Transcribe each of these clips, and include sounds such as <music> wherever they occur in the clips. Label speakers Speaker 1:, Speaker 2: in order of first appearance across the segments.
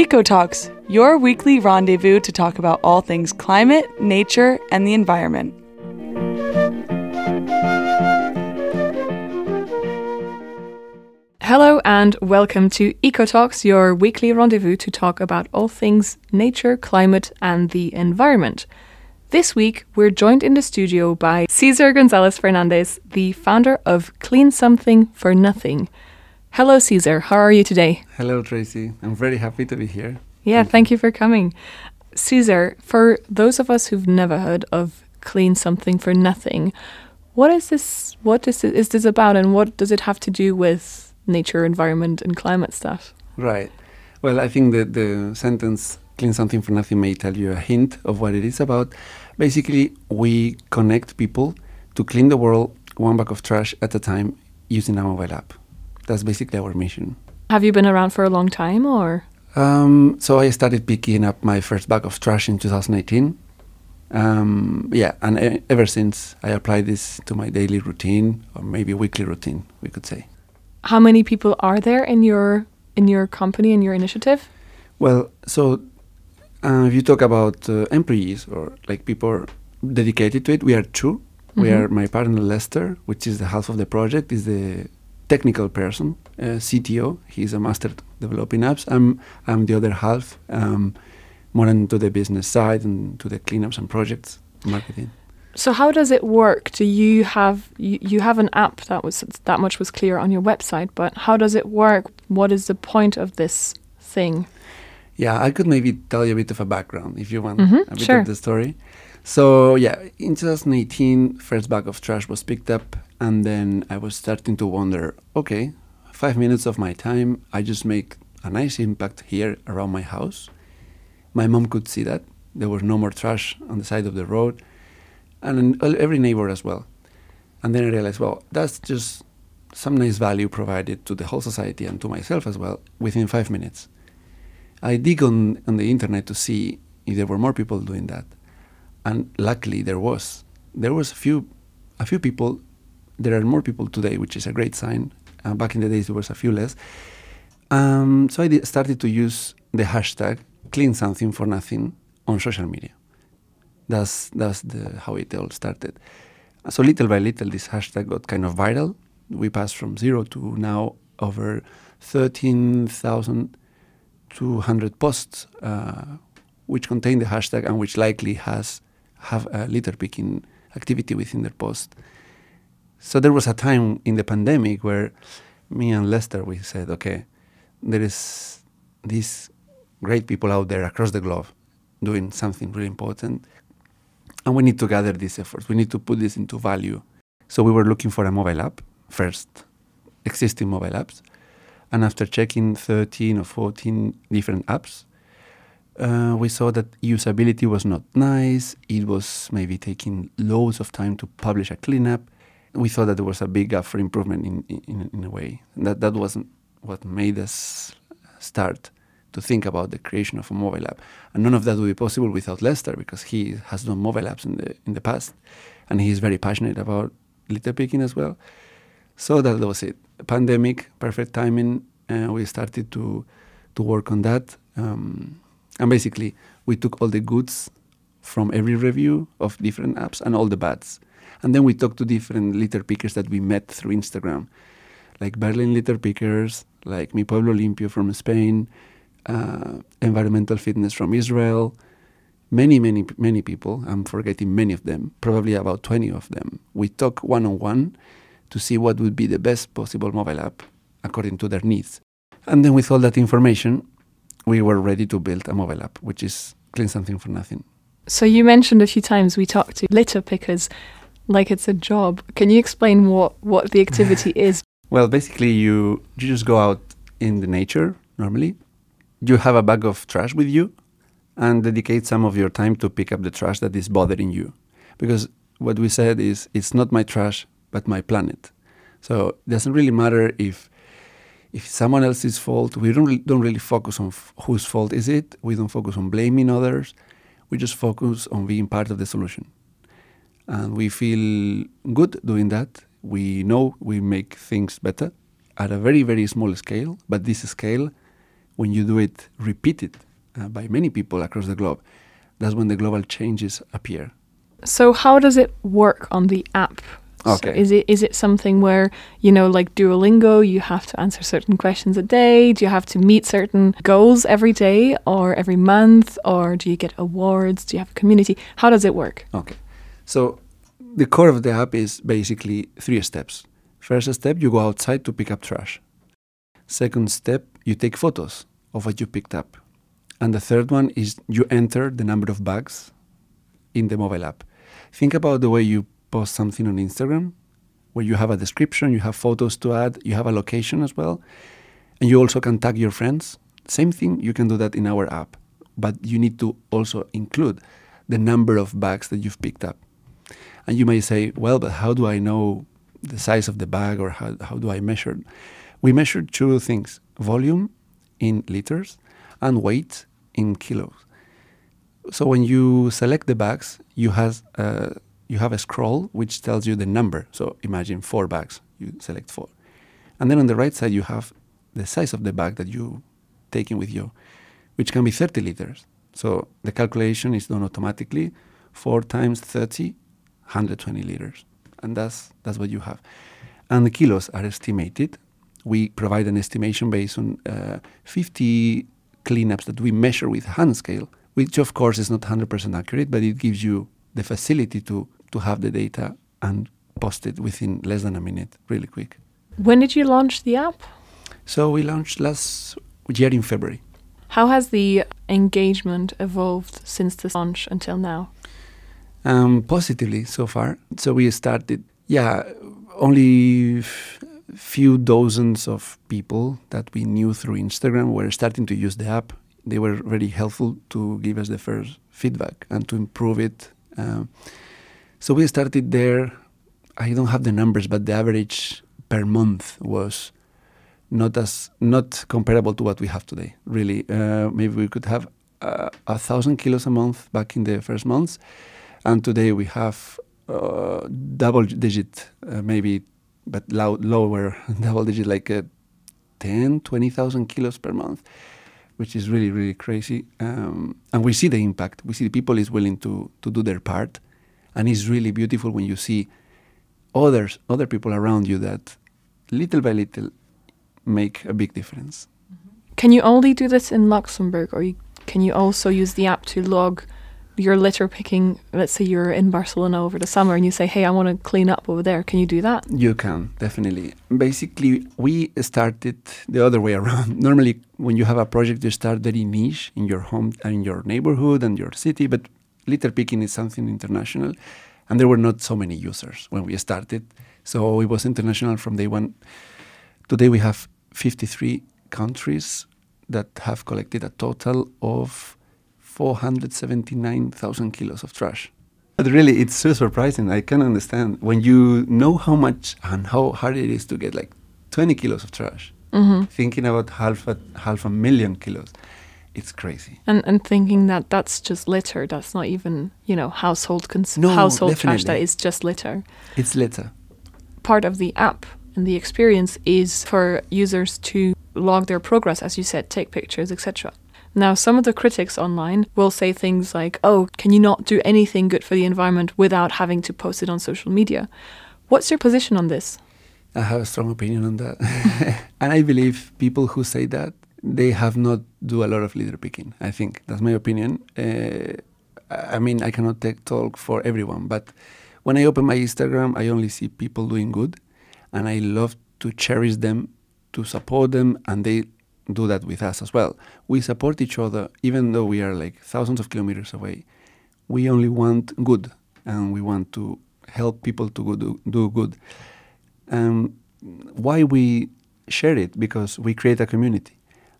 Speaker 1: EcoTalks, your weekly rendezvous to talk about all things climate, nature, and the environment.
Speaker 2: Hello and welcome to EcoTalks, your weekly rendezvous to talk about all things nature, climate, and the environment. This week, we're joined in the studio by César González Fernández, the founder of Clean Something for Nothing. Hello, César. How are you today?
Speaker 3: Hello, Tracy. I'm very happy to be here.
Speaker 2: Yeah, thank you for coming. César, for those of us who've never heard of Clean Something for Nothing, what is this? What is, it, is this about, and what does it have to do with nature, environment, and climate stuff.
Speaker 3: Right. Well, I think that the sentence clean something for nothing may tell you a hint of what it is about. Basically, we connect people to clean the world one bag of trash at a time using a mobile app. That's basically our mission.
Speaker 2: Have you been around for a long time or?
Speaker 3: Um, so I started picking up my first bag of trash in 2018. Um, yeah, and ever since I applied this to my daily routine or maybe weekly routine, we could say.
Speaker 2: How many people are there in your in your company in your initiative?
Speaker 3: Well, so uh, if you talk about uh, employees or like people dedicated to it, we are 2 mm-hmm. We are my partner Lester, which is the half of the project, is the technical person, uh, CTO. He's a master developing apps. I'm I'm the other half, um, more into the business side and to the cleanups and projects marketing.
Speaker 2: So how does it work? Do you have you, you have an app that was that much was clear on your website, but how does it work? What is the point of this thing?
Speaker 3: Yeah, I could maybe tell you a bit of a background if you want
Speaker 2: mm-hmm,
Speaker 3: a bit
Speaker 2: sure.
Speaker 3: of the story. So yeah, in 2018, first bag of trash was picked up, and then I was starting to wonder, okay, five minutes of my time, I just make a nice impact here around my house. My mom could see that there was no more trash on the side of the road and every neighbor as well. And then I realized, well, that's just some nice value provided to the whole society and to myself as well within five minutes. I dig on, on the internet to see if there were more people doing that. And luckily there was. There was a few, a few people. There are more people today, which is a great sign. Uh, back in the days, there was a few less. Um, so I started to use the hashtag clean something for nothing on social media. That's that's the how it all started. So little by little, this hashtag got kind of viral. We passed from zero to now over thirteen thousand two hundred posts, uh, which contain the hashtag and which likely has have a litter picking activity within their post. So there was a time in the pandemic where me and Lester we said, okay, there is these great people out there across the globe doing something really important. And we need to gather these efforts. We need to put this into value. So we were looking for a mobile app first, existing mobile apps. And after checking 13 or 14 different apps, uh, we saw that usability was not nice. It was maybe taking loads of time to publish a cleanup. We thought that there was a big gap for improvement in, in, in a way. And that, that wasn't what made us start to think about the creation of a mobile app. And none of that would be possible without Lester because he has done mobile apps in the in the past, and he is very passionate about litter picking as well. So that was it. Pandemic, perfect timing. Uh, we started to to work on that, um, and basically we took all the goods from every review of different apps and all the bads, and then we talked to different litter pickers that we met through Instagram, like Berlin litter pickers, like Mi Pueblo Limpio from Spain, uh, environmental fitness from Israel, many, many, many people. I'm forgetting many of them, probably about 20 of them. We talk one on one to see what would be the best possible mobile app according to their needs. And then with all that information, we were ready to build a mobile app, which is Clean Something for Nothing.
Speaker 2: So you mentioned a few times we talked to litter pickers like it's a job. Can you explain what, what the activity <laughs> is?
Speaker 3: Well, basically, you, you just go out in the nature normally you have a bag of trash with you and dedicate some of your time to pick up the trash that is bothering you. Because what we said is it's not my trash, but my planet. So it doesn't really matter if if someone else's fault. We don't really, don't really focus on f- whose fault is it. We don't focus on blaming others. We just focus on being part of the solution, and we feel good doing that. We know we make things better at a very very small scale, but this scale when you do it repeated uh, by many people across the globe, that's when the global changes appear.
Speaker 2: So how does it work on the app? So
Speaker 3: Okay.
Speaker 2: is it is it something where you know, like Duolingo, you have to answer certain questions a day? Do you have to meet certain goals every day or every month, or do you get awards? Do you have a community? How does it work?
Speaker 3: Okay. So the core of the app is basically three steps. First step, you go outside to pick up trash. Second step, you take photos of what you picked up. And the third one is you enter the number of bags in the mobile app. Think about the way you post something on Instagram, where you have a description, you have photos to add, you have a location as well, and you also can tag your friends. Same thing, you can do that in our app, but you need to also include the number of bags that you've picked up. And you may say, well, but how do I know the size of the bag or how, how do I measure? We measure two things volume in liters and weight in kilos. So when you select the bags, you has uh, you have a scroll which tells you the number. So imagine four bags, you select four, and then on the right side you have the size of the bag that you taking with you, which can be 30 liters. So the calculation is done automatically. Four times 30, 120 liters, and that's that's what you have. And the kilos are estimated. We provide an estimation based on uh, 50 cleanups that we measure with hand scale, which of course is not 100% accurate, but it gives you the facility to, to have the data and post it within less than a minute, really quick.
Speaker 2: When did you launch the app?
Speaker 3: So we launched last year in February.
Speaker 2: How has the engagement evolved since the launch until now?
Speaker 3: Um, positively so far. So we started, yeah, only few dozens of people that we knew through Instagram were starting to use the app. They were very helpful to give us the first feedback and to improve it. Um, so we started there. I don't have the numbers, but the average per month was not as not comparable to what we have today. Really, uh, maybe we could have uh, a thousand kilos a month back in the first months, and today we have uh, double digit, uh, maybe, but low, lower <laughs> double digit, like uh, 10, 20,000 kilos per month, which is really, really crazy. Um, and we see the impact. We see the people is willing to, to do their part. And it's really beautiful when you see others, other people around you that little by little make a big difference.
Speaker 2: Can you only do this in Luxembourg, or you, can you also use the app to log your litter picking? Let's say you're in Barcelona over the summer and you say, "Hey, I want to clean up over there." Can you do that?
Speaker 3: You can definitely. Basically, we started the other way around. <laughs> Normally, when you have a project, you start very niche in your home, and in your neighborhood, and your city. But litter picking is something international, and there were not so many users when we started. So it was international from day one. Today we have 53 countries that have collected a total of 479,000 kilos of trash. But really, it's so surprising. I can understand when you know how much and how hard it is to get like 20 kilos of trash.
Speaker 2: Mm-hmm.
Speaker 3: Thinking about half a half a million kilos, it's crazy.
Speaker 2: And and thinking that that's just litter. That's not even you know household cons-
Speaker 3: No,
Speaker 2: household trash. That is just litter.
Speaker 3: It's litter.
Speaker 2: Part of the app and the experience is for users to log their progress, as you said, take pictures, etc. Now, some of the critics online will say things like, "Oh, can you not do anything good for the environment without having to post it on social media?" What's your position on this?
Speaker 3: I have a strong opinion on that, <laughs> and I believe people who say that they have not do a lot of litter picking. I think that's my opinion. Uh, I mean, I cannot take talk for everyone, but when I open my Instagram, I only see people doing good, and I love to cherish them, to support them, and they do that with us as well. We support each other, even though we are like thousands of kilometers away. We only want good, and we want to help people to do, do good. Um, why we share it? Because we create a community.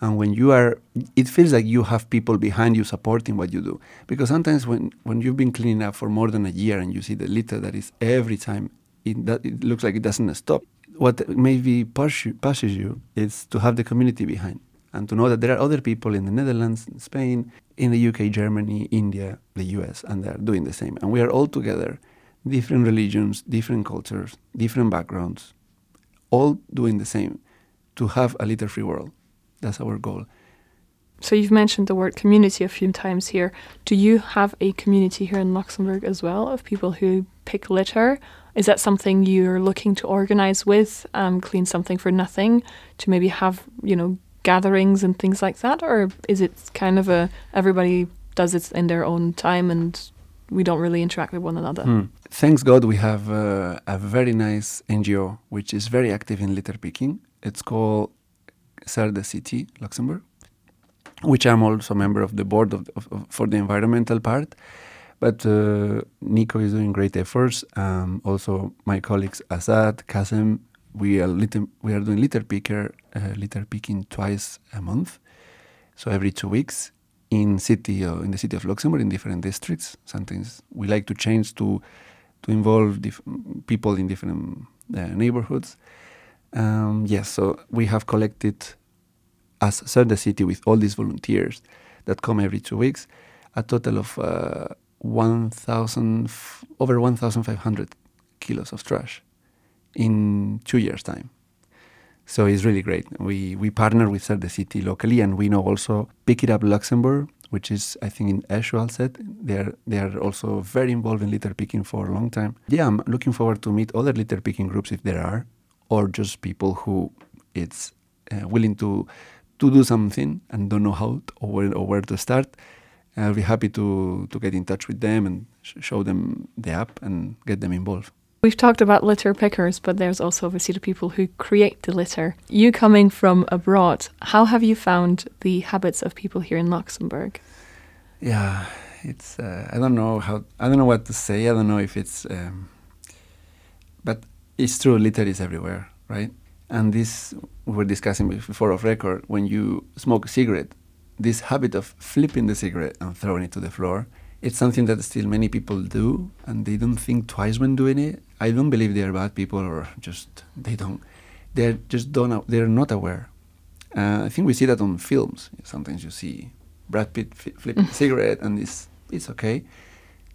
Speaker 3: And when you are, it feels like you have people behind you supporting what you do. Because sometimes when, when you've been cleaning up for more than a year and you see the litter that is every time, it, that, it looks like it doesn't stop. What maybe pushes you is to have the community behind and to know that there are other people in the Netherlands, in Spain, in the UK, Germany, India, the US, and they're doing the same. And we are all together, different religions, different cultures, different backgrounds, all doing the same to have a litter free world. That's our goal.
Speaker 2: So you've mentioned the word community a few times here. Do you have a community here in Luxembourg as well of people who pick litter? Is that something you're looking to organize with um, Clean Something for Nothing to maybe have, you know, gatherings and things like that? Or is it kind of a everybody does it in their own time and we don't really interact with one another?
Speaker 3: Hmm. Thanks God, we have uh, a very nice NGO which is very active in litter picking. It's called Sœurs de Cité Luxembourg, which I'm also a member of the board of, of, of for the environmental part. But uh, Nico is doing great efforts. Um, also, my colleagues Azad, Kazem, we are litter, we are doing litter picker uh, litter picking twice a month, so every two weeks in city uh, in the city of Luxembourg in different districts. Sometimes we like to change to to involve people in different uh, neighborhoods. Um, yes, so we have collected as Sœurs de Cité with all these volunteers that come every two weeks, a total of uh, 1,000 over 1,500 kilos of trash in two years' time. So it's really great. We we partner with Sœurs de Cité locally, and we know also Pick It Up Luxembourg, which is I think in Esch-sur-Alzette. They are they are also very involved in litter picking for a long time. Yeah, I'm looking forward to meet other litter picking groups if there are, or just people who it's uh, willing to to do something and don't know how or, where, or where to start. I'll be happy to to get in touch with them and sh show them the app and get them involved.
Speaker 2: We've talked about litter pickers, but there's also obviously the people who create the litter. You coming from abroad, how have you found the habits of people here in Luxembourg?
Speaker 3: Yeah, it's uh, I don't know how I don't know what to say. I don't know if it's, um, but it's true. Litter is everywhere, right? And this we were discussing before of record. When you smoke a cigarette, this habit of flipping the cigarette and throwing it to the floor it's something that still many people do and they don't think twice when doing it. I don't believe they are bad people or just they don't. They're just don't they're not aware. Uh, i think we see that on films. Sometimes you see brad pitt flipping a <laughs> cigarette and it's it's okay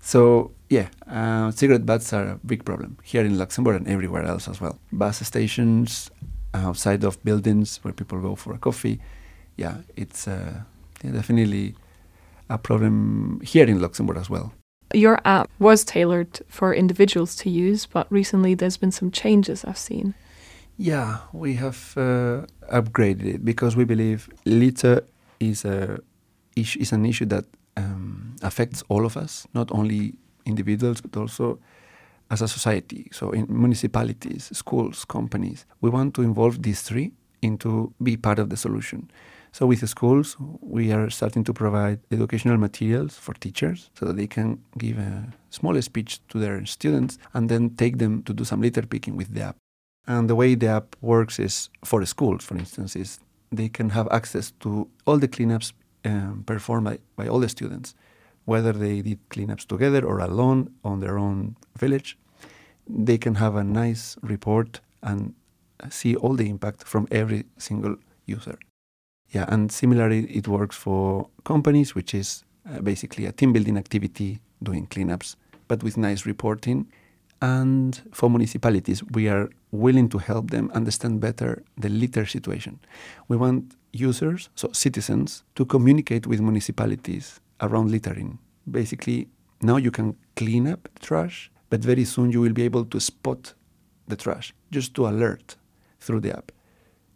Speaker 3: so yeah uh, cigarette butts are a big problem here in luxembourg and everywhere else as well bus stations outside of buildings where people go for a coffee yeah it's uh, yeah, definitely a problem here in Luxembourg as well.
Speaker 2: Your app was tailored for individuals to use, but recently there's been some changes I've seen.
Speaker 3: Yeah, we have uh, upgraded it because we believe litter is a is an issue that um, affects all of us, not only individuals but also as a society. So in municipalities, schools, companies, we want to involve these three into be part of the solution. So with the schools, we are starting to provide educational materials for teachers so that they can give a small speech to their students and then take them to do some litter picking with the app. And the way the app works is for schools, for instance, is they can have access to all the cleanups um, performed by, by all the students, whether they did cleanups together or alone on their own village. They can have a nice report and see all the impact from every single user. Yeah, and similarly, it works for companies, which is uh, basically a team building activity doing cleanups, but with nice reporting. And for municipalities, we are willing to help them understand better the litter situation. We want users, so citizens, to communicate with municipalities around littering. Basically, now you can clean up trash, but very soon you will be able to spot the trash just to alert through the app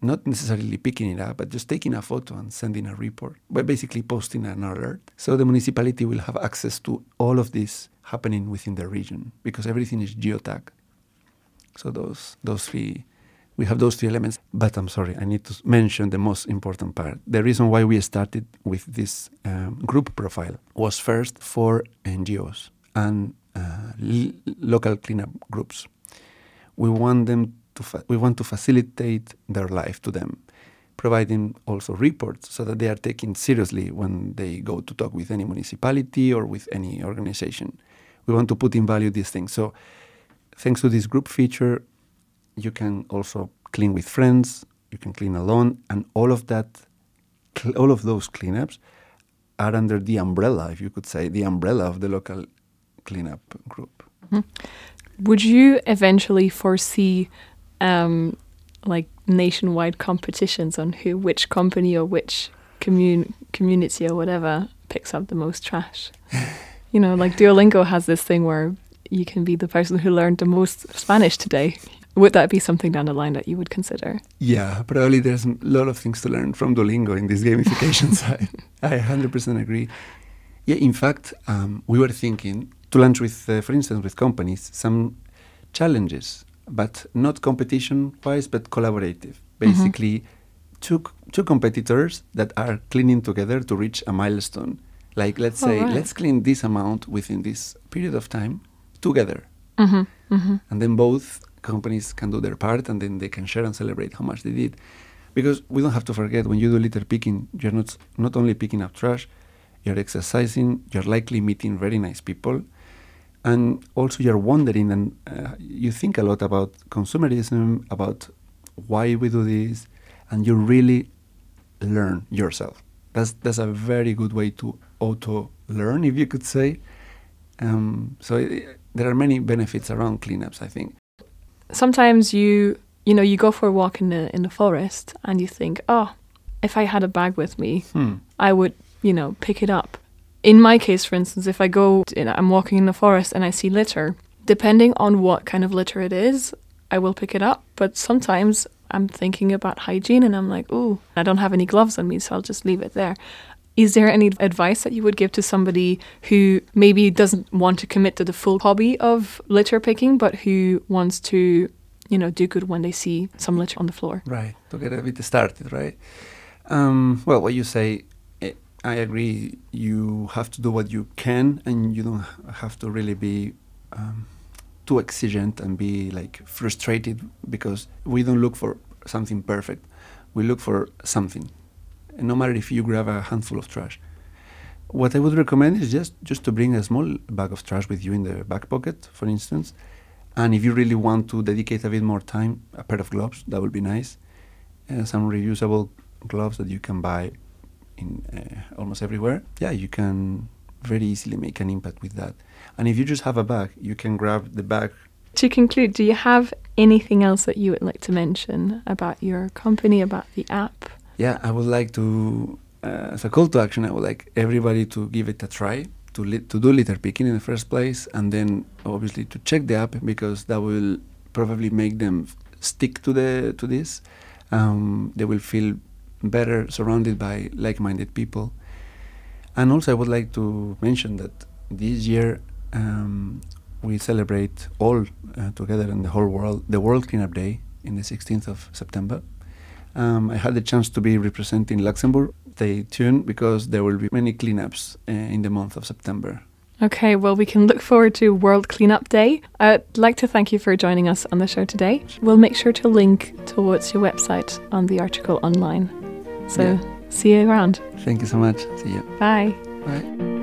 Speaker 3: not necessarily picking it up, but just taking a photo and sending a report, but basically posting an alert. So the municipality will have access to all of this happening within the region because everything is geotagged. So those those three, we have those three elements. But I'm sorry, I need to mention the most important part. The reason why we started with this um, group profile was first for NGOs and uh, local cleanup groups. We want them to we want to facilitate their life to them, providing also reports so that they are taken seriously when they go to talk with any municipality or with any organization. We want to put in value these things. So, thanks to this group feature, you can also clean with friends, you can clean alone, and all of that, all of those cleanups are under the umbrella, if you could say, the umbrella of the local cleanup group.
Speaker 2: Mm-hmm. Would you eventually foresee um, like nationwide competitions on who which company or which commun- community or whatever picks up the most trash. you know, like <laughs> Duolingo has this thing where you can be the person who learned the most Spanish today. Would that be something down the line that you would consider?
Speaker 3: Yeah, probably there's a lot of things to learn from Duolingo in this gamification <laughs> side. I 100% agree. Yeah, in fact, um, we were thinking to launch with, uh, for instance, with companies, some challenges, but not competition-wise, but collaborative. Basically, two two competitors that are cleaning together to reach a milestone. Like, let's
Speaker 2: Oh,
Speaker 3: say,
Speaker 2: right.
Speaker 3: let's clean this amount within this period of time together
Speaker 2: Mm-hmm. Mm-hmm.
Speaker 3: and then both companies can do their part and then they can share and celebrate how much they did. Because we don't have to forget when you do litter picking you're not not only picking up trash you're exercising you're likely meeting very nice people and also you're wondering and uh, you think a lot about consumerism about why we do this and you really learn yourself. That's that's a very good way to auto learn if you could say. Um, so i there are many benefits around cleanups i think
Speaker 2: Sometimes you you know you go for a walk in the in the forest and you think, oh, if I had a bag with me,
Speaker 3: hmm.
Speaker 2: I would you know pick it up. In my case, for instance, if I go, in, I'm walking in the forest and I see litter, depending on what kind of litter it is, I will pick it up. But sometimes I'm thinking about hygiene and I'm like, oh, I don't have any gloves on me, so I'll just leave it there. Is there any advice that you would give to somebody who maybe doesn't want to commit to the full hobby of litter picking, but who wants to, you know, do good when they see some litter on the floor?
Speaker 3: right to get a bit started right? Um, well what you say eh, i agree you have to do what you can and you don't have to really be um, too exigent and be like frustrated because we don't look for something perfect. We look for something no matter if you grab a handful of trash. What i would recommend is just just to bring a small bag of trash with you in the back pocket for instance. And if you really want to dedicate a bit more time a pair of gloves that would be nice. Uh, some reusable gloves that you can buy in uh, almost everywhere. Yeah you can very easily make an impact with that. And if you just have a bag you can grab the bag.
Speaker 2: To conclude, do you have anything else that you would like to mention about your company, about the app?
Speaker 3: Yeah i would like to uh, as a call to action i would like everybody to give it a try to li- to do litter picking in the first place and then obviously to check the app because that will probably make them stick to the to this. Um, they will feel better surrounded by like-minded people. And also i would like to mention that this year um, we celebrate all uh, together in the whole world the world cleanup day in the 16th of september um, I had the chance to be representing Luxembourg. Stay tuned because there will be many cleanups uh, in the month of September.
Speaker 2: Okay, well, we can look forward to World Cleanup Day. I'd like to thank you for joining us on the show today. We'll make sure to link towards your website on the article online. So,
Speaker 3: Yeah.
Speaker 2: see you around.
Speaker 3: Thank you so much. See you.
Speaker 2: Bye.
Speaker 3: Bye.